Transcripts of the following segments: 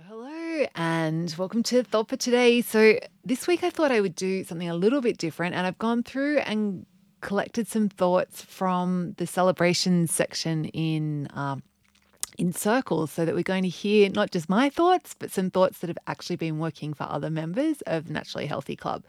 Hello, and welcome to Thought for Today. So, this week I thought I would do something a little bit different, and I've gone through and collected some thoughts from the celebrations section in um, in circles so that we're going to hear not just my thoughts, but some thoughts that have actually been working for other members of Naturally Healthy Club.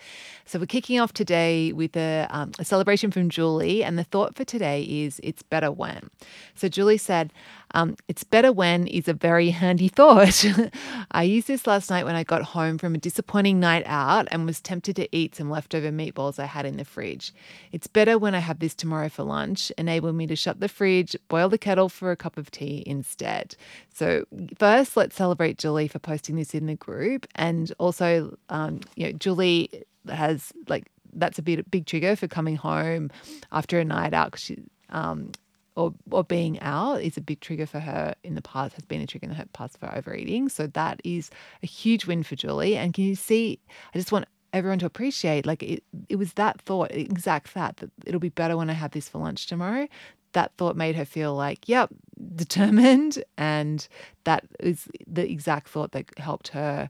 So we're kicking off today with a, um, a celebration from Julie, and the thought for today is it's better when. So Julie said, um, it's better when is a very handy thought. I used this last night when I got home from a disappointing night out and was tempted to eat some leftover meatballs I had in the fridge. It's better when I have this tomorrow for lunch, enable me to shut the fridge, boil the kettle for a cup of tea instead. So, first, let's celebrate Julie for posting this in the group. And also, um, you know, Julie has like, that's a bit big trigger for coming home after a night out because she um, or or being out is a big trigger for her in the past has been a trigger in her past for overeating. So that is a huge win for julie. And can you see i just want everyone to appreciate like it, it was that thought exact that that it'll be better when i have this for lunch tomorrow. That thought made her feel like yep determined. And that is the exact thought that helped her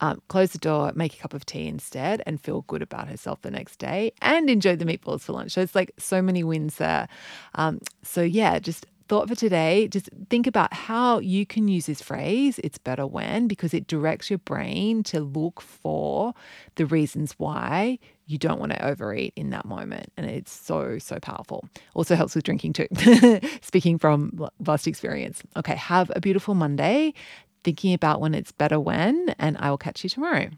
um, close the door, make a cup of tea instead, and feel good about herself the next day and enjoy the meatballs for lunch. So it's like so many wins there. Um, so, yeah, just thought for today just think about how you can use this phrase it's better when because it directs your brain to look for the reasons why you don't want to overeat in that moment and it's so so powerful also helps with drinking too speaking from vast experience okay have a beautiful monday thinking about when it's better when, and I will catch you tomorrow.